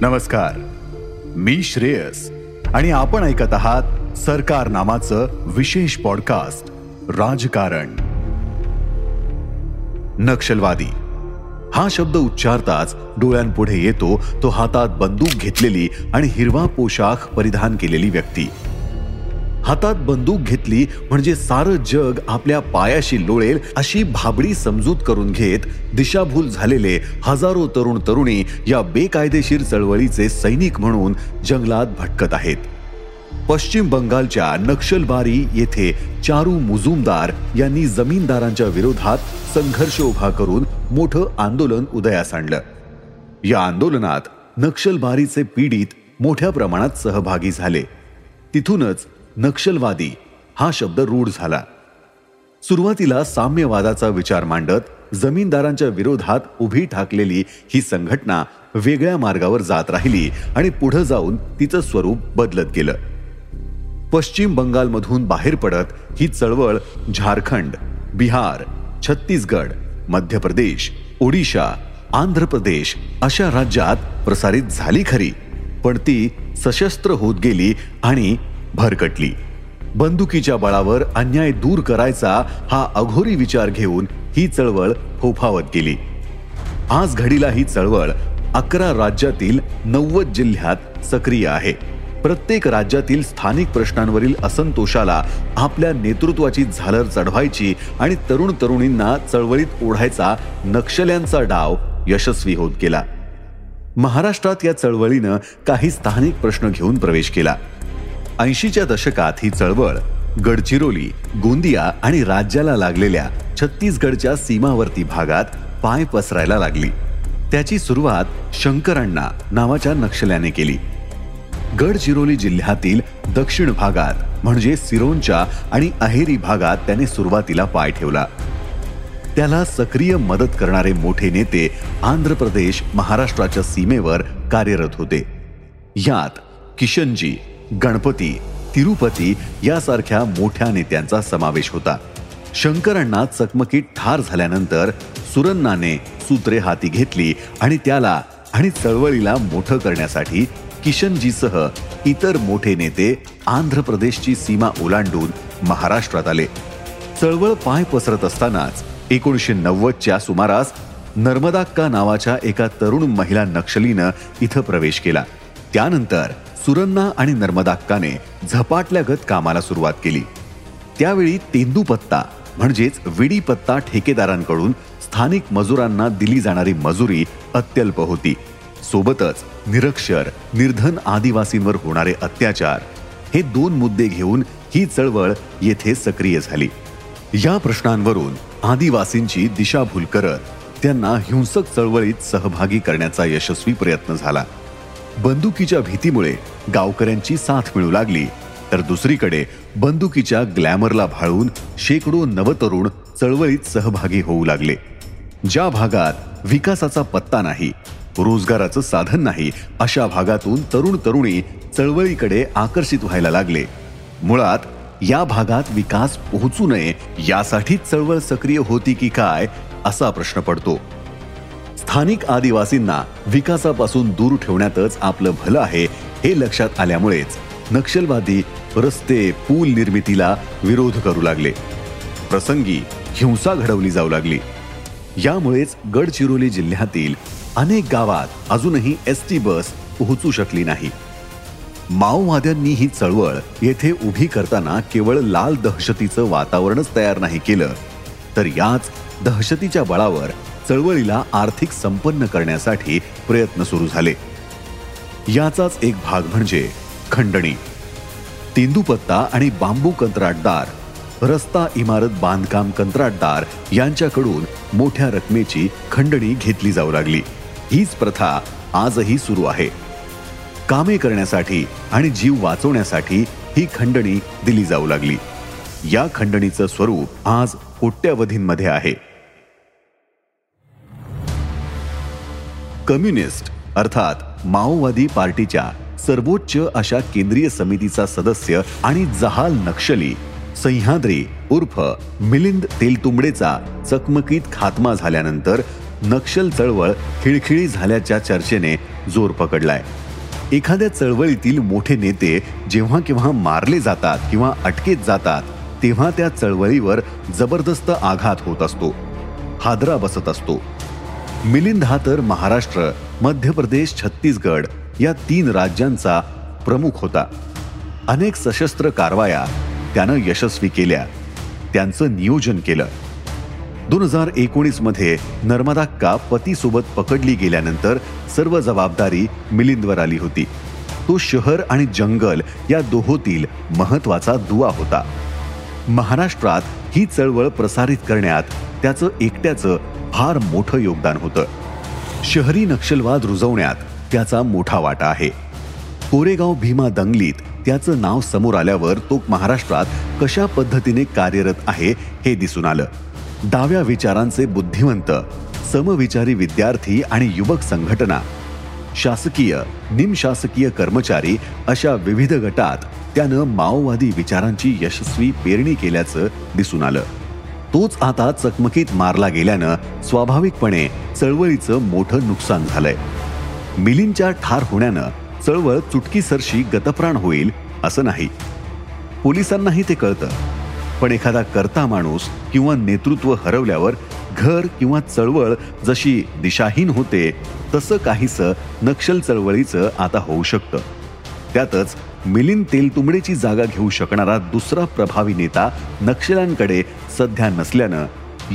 नमस्कार. मी श्रेयस आणि आपण ऐकत आहात सरकार नामाचं विशेष पॉडकास्ट राजकारण. नक्षलवादी. हा शब्द उच्चारताच डोळ्यांपुढे येतो तो हातात बंदूक घेतलेली आणि हिरवा पोशाख परिधान केलेली व्यक्ती. हातात बंदूक घेतली म्हणजे सारं जग आपल्या पायाशी लोळेल अशी भाबडी समजूत करून घेत दिशाभूल झालेले हजारो तरुण तरुणी या बेकायदेशीर चळवळीचे सैनिक म्हणून जंगलात भटकत आहेत. पश्चिम बंगालच्या नक्षलबारी येथे चारू मुजुमदार यांनी जमीनदारांच्या विरोधात संघर्ष उभा करून मोठं आंदोलन उदयास आणलं. या आंदोलनात नक्षलबारीचे पीडित मोठ्या प्रमाणात सहभागी झाले. तिथूनच नक्षलवादी हा शब्द रूढ झाला. सुरुवातीला साम्यवादाचा विचार मांडत जमीनदारांच्या विरोधात उभी ठाकलेली ही संघटना वेगळ्या मार्गावर जात राहिली आणि पुढे जाऊन तिचं स्वरूप बदलत गेलं. पश्चिम बंगालमधून बाहेर पडत ही चळवळ झारखंड बिहार छत्तीसगड मध्य प्रदेश ओडिशा आंध्र प्रदेश अशा राज्यात प्रसारित झाली खरी. पण ती सशस्त्र होत गेली आणि भरकटली. बंदुकीच्या बळावर अन्याय दूर करायचा हा अघोरी विचार घेऊन ही चळवळ फोफावत गेली. आज घडीला ही चळवळ अकरा राज्यातील नव्वद जिल्ह्यात सक्रिय आहे. प्रत्येक राज्यातील स्थानिक प्रश्नांवरील असंतोषाला आपल्या नेतृत्वाची झालर चढवायची आणि तरुण तरुणींना चळवळीत ओढायचा नक्षल्यांचा डाव यशस्वी होत गेला. महाराष्ट्रात या चळवळीनं काही स्थानिक प्रश्न घेऊन प्रवेश केला. ऐंशीच्या दशकात ही चळवळ गडचिरोली गोंदिया आणि राज्याला लागलेल्या छत्तीसगडच्या सीमावर्ती भागात पाय पसरायला लागली. त्याची सुरुवात शंकरण्णा नावाच्या नक्षल्याने केली. गडचिरोली जिल्ह्यातील दक्षिण भागात म्हणजे सिरोंच्या आणि अहेरी भागात त्याने सुरुवातीला पाय ठेवला. त्याला सक्रिय मदत करणारे मोठे नेते आंध्र प्रदेश महाराष्ट्राच्या सीमेवर कार्यरत होते. यात किशनजी गणपती तिरुपती यासारख्या मोठ्या नेत्यांचा समावेश होता. शंकरांना चकमकीत ठार झाल्यानंतर सुरन्नाने सूत्रे हाती घेतली आणि त्याला आणि चळवळीला मोठं करण्यासाठी किशनजीसह इतर मोठे नेते आंध्र प्रदेशची सीमा ओलांडून महाराष्ट्रात आले. चळवळ पाय पसरत असतानाच एकोणीसशे नव्वदच्या सुमारास नर्मदाक्का नावाच्या एका तरुण महिला नक्षलीनं इथं प्रवेश केला. त्यानंतर सुरन्ना आणि नर्मदाक्काने झपाटल्यागत कामाला सुरुवात केली. त्यावेळी तेंदूपत्ता म्हणजेच विडीपत्ता ठेकेदारांकडून स्थानिक मजुरांना दिली जाणारी मजुरी अत्यल्प होती. सोबतच निरक्षर निर्धन आदिवासींवर होणारे अत्याचार हे दोन मुद्दे घेऊन ही चळवळ येथे सक्रिय झाली. या प्रश्नांवरून आदिवासींची दिशाभूल करत त्यांना हिंसक चळवळीत सहभागी करण्याचा यशस्वी प्रयत्न झाला. बंदुकीच्या भीतीमुळे गावकऱ्यांची साथ मिळू लागली. तर दुसरीकडे बंदुकीच्या ग्लॅमरला भाळून शेकडो नवतरुण चळवळीत सहभागी होऊ लागले. ज्या भागात विकासाचा पत्ता नाही रोजगाराचं साधन नाही अशा भागातून तरुण तरुणी चळवळीकडे आकर्षित व्हायला लागले. मुळात या भागात विकास पोहोचू नये यासाठीच चळवळ सक्रिय होती की काय असा प्रश्न पडतो. स्थानिक आदिवासींना विकासापासून दूर ठेवण्यातच आपलं भलं आहे हे लक्षात आल्यामुळेच नक्षलवादी रस्ते पूल निर्मितीला विरोध करू लागले. प्रसंगी हिंसा घडवली जाऊ लागली. यामुळेच गडचिरोली जिल्ह्यातील अनेक गावात अजूनही एस टी बस पोहोचू शकली नाही. माओवाद्यांनी ही चळवळ येथे उभी करताना केवळ लाल दहशतीचं वातावरणच तयार नाही केलं तर याच दहशतीच्या बळावर चळवळीला आर्थिक संपन्न करण्यासाठी प्रयत्न सुरू झाले. याचाच एक भाग म्हणजे खंडणी. तेंदुपत्ता आणि बांबू कंत्राटदार रस्ता इमारत बांधकाम कंत्राटदार यांच्याकडून मोठ्या रकमेची खंडणी घेतली जाऊ लागली. हीच प्रथा आजही सुरू आहे. कामे करण्यासाठी आणि जीव वाचवण्यासाठी ही खंडणी दिली जाऊ लागली. या खंडणीचं स्वरूप आज कोट्यावधींमध्ये आहे. कम्युनिस्ट अर्थात माओवादी पार्टीच्या सर्वोच्च अशा केंद्रीय समितीचा सदस्य आणि जहाल नक्षली सह्याद्री उर्फ मिलिंद तेलतुंबडेचा चकमकीत खात्मा झाल्यानंतर नक्षल चळवळ खिळखिळी झाल्याच्या चर्चेने जोर पकडलाय. एखाद्या चळवळीतील मोठे नेते जेव्हा केव्हा मारले जातात किंवा अटकेत जातात तेव्हा त्या चळवळीवर जबरदस्त आघात होत असतो. हादरा बसत असतो. मिलिंद हा तर महाराष्ट्र मध्य प्रदेश छत्तीसगड या तीन राज्यांचा प्रमुख होता. अनेक सशस्त्र कारवाया त्यानं यशस्वी केल्या. त्यांचं नियोजन केलं. दोन हजार एकोणीसमध्ये नर्मदाक्का पतीसोबत पकडली गेल्यानंतर सर्व जबाबदारी मिलिंदवर आली होती. तो शहर आणि जंगल या दोहोतील महत्त्वाचा दुवा होता. महाराष्ट्रात ही चळवळ प्रसारित करण्यात त्याचं एकट्याचं फार मोठं योगदान होतं. शहरी नक्षलवाद रुजवण्यात त्याचा मोठा वाटा आहे. कोरेगाव भीमा दंगलीत त्याचं नाव समोर आल्यावर तो महाराष्ट्रात कशा पद्धतीने कार्यरत आहे हे दिसून आलं. डाव्या विचारांचे बुद्धिवंत समविचारी विद्यार्थी आणि युवक संघटना शासकीय निमशासकीय कर्मचारी अशा विविध गटात त्यानं माओवादी विचारांची यशस्वी पेरणी केल्याचं दिसून आलं. तोच आता चकमकीत मारला गेल्यानं स्वाभाविकपणे चळवळीचं मोठं नुकसान झालंय. मिलिंदच्या ठार होण्यानं चळवळ चुटकीसरशी गतप्राण होईल असं नाही. पोलिसांनाही ते कळतं. पण एखादा करता माणूस किंवा नेतृत्व हरवल्यावर घर किंवा चळवळ जशी दिशाहीन होते तसं काहीसं नक्षल चळवळीचं आता होऊ शकतं. त्यातच मिलिंद तेलतुंबडेची जागा घेऊ शकणारा दुसरा प्रभावी नेता नक्षल्यांकडे सध्या नसल्यानं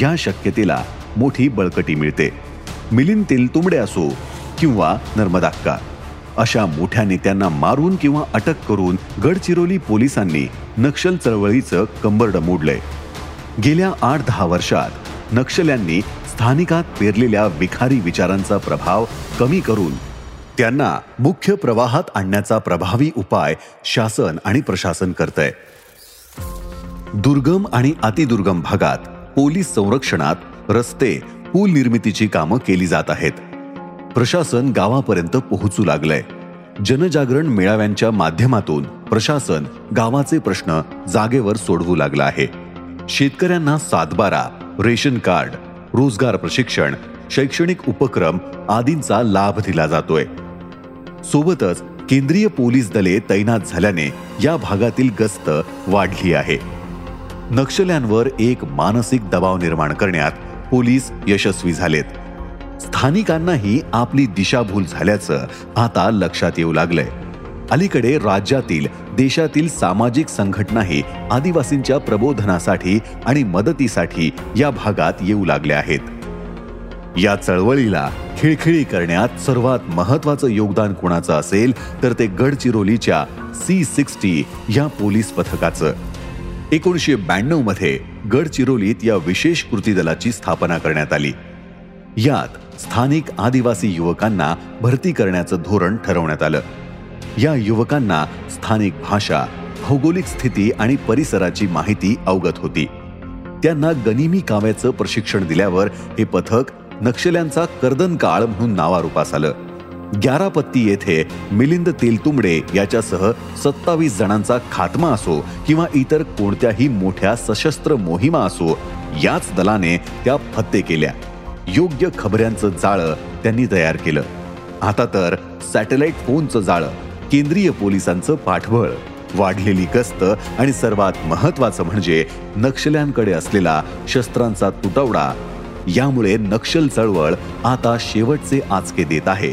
या शक्यतेला मोठी बळकटी मिळते. मिलिंद तेलतुंबडे असो किंवा नर्मदाक्का अशा मोठ्या नेत्यांना मारून किंवा अटक करून गडचिरोली पोलिसांनी नक्षल चळवळीचं कंबरड मोडलंय. गेल्या आठ दहा वर्षात नक्षल्यांनी स्थानिकात पेरलेल्या विखारी विचारांचा प्रभाव कमी करून त्यांना मुख्य प्रवाहात आणण्याचा प्रभावी उपाय शासन आणि प्रशासन करतंय. दुर्गम आणि अतिदुर्गम भागात पोलीस संरक्षणात रस्ते पूल निर्मितीची कामं केली जात आहेत. प्रशासन गावापर्यंत पोहोचू लागलंय. जनजागरण मेळाव्यांच्या माध्यमातून प्रशासन गावाचे प्रश्न जागेवर सोडवू लागला आहे. शेतकऱ्यांना सातबारा रेशन कार्ड रोजगार प्रशिक्षण शैक्षणिक उपक्रम आदींचा लाभ दिला जातोय. सोबतच केंद्रीय पोलीस दले तैनात झाल्याने या भागातील गस्त वाढली आहे. नक्षल्यांवर एक मानसिक दबाव निर्माण करण्यात पोलीस यशस्वी झालेत. स्थानिकांनाही आपली दिशाभूल झाल्याचं आता लक्षात येऊ लागलंय. अलीकडे राज्यातील देशातील सामाजिक संघटनाही आदिवासींच्या प्रबोधनासाठी आणि मदतीसाठी या भागात येऊ लागल्या आहेत. या चळवळीला खिळखिळी करण्यात सर्वात महत्वाचं योगदान कोणाचं असेल तर ते गडचिरोलीच्या सी सिक्स्टी या पोलीस पथकाचं. एकोणीसशे ब्याण्णवमध्ये गडचिरोलीत या विशेष कृती दलाची स्थापना करण्यात आली. यात स्थानिक आदिवासी युवकांना भरती करण्याचं धोरण ठरवण्यात आलं. या युवकांना स्थानिक भाषा भौगोलिक स्थिती आणि परिसराची माहिती अवगत होती. त्यांना गनिमी काव्याचं प्रशिक्षण दिल्यावर हे पथक नक्षल्यांचा कर्दन काळ म्हणून नावारूपास आलं. ग्यारापत्ती येथे मिलिंद तेलतुंबडे याच्यासह सत्तावीस जणांचा खात्मा असो किंवा इतर कोणत्याही मोठ्या सशस्त्र मोहिमा असो याच दलाने त्या फत्ते केल्या. योग्य खबऱ्यांचं जाळं त्यांनी तयार केलं. आता तर सॅटेलाइट फोनचं जाळं केंद्रीय पोलिसांचं पाठबळ वाढलेली गस्त आणि सर्वात महत्वाचं म्हणजे नक्षल्यांकडे असलेला शस्त्रांचा तुटवडा यामुळे नक्षल चळवळ आता शेवटचे आचके देत आहे.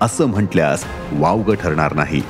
असं म्हटल्यास वावग ठरणार नाही.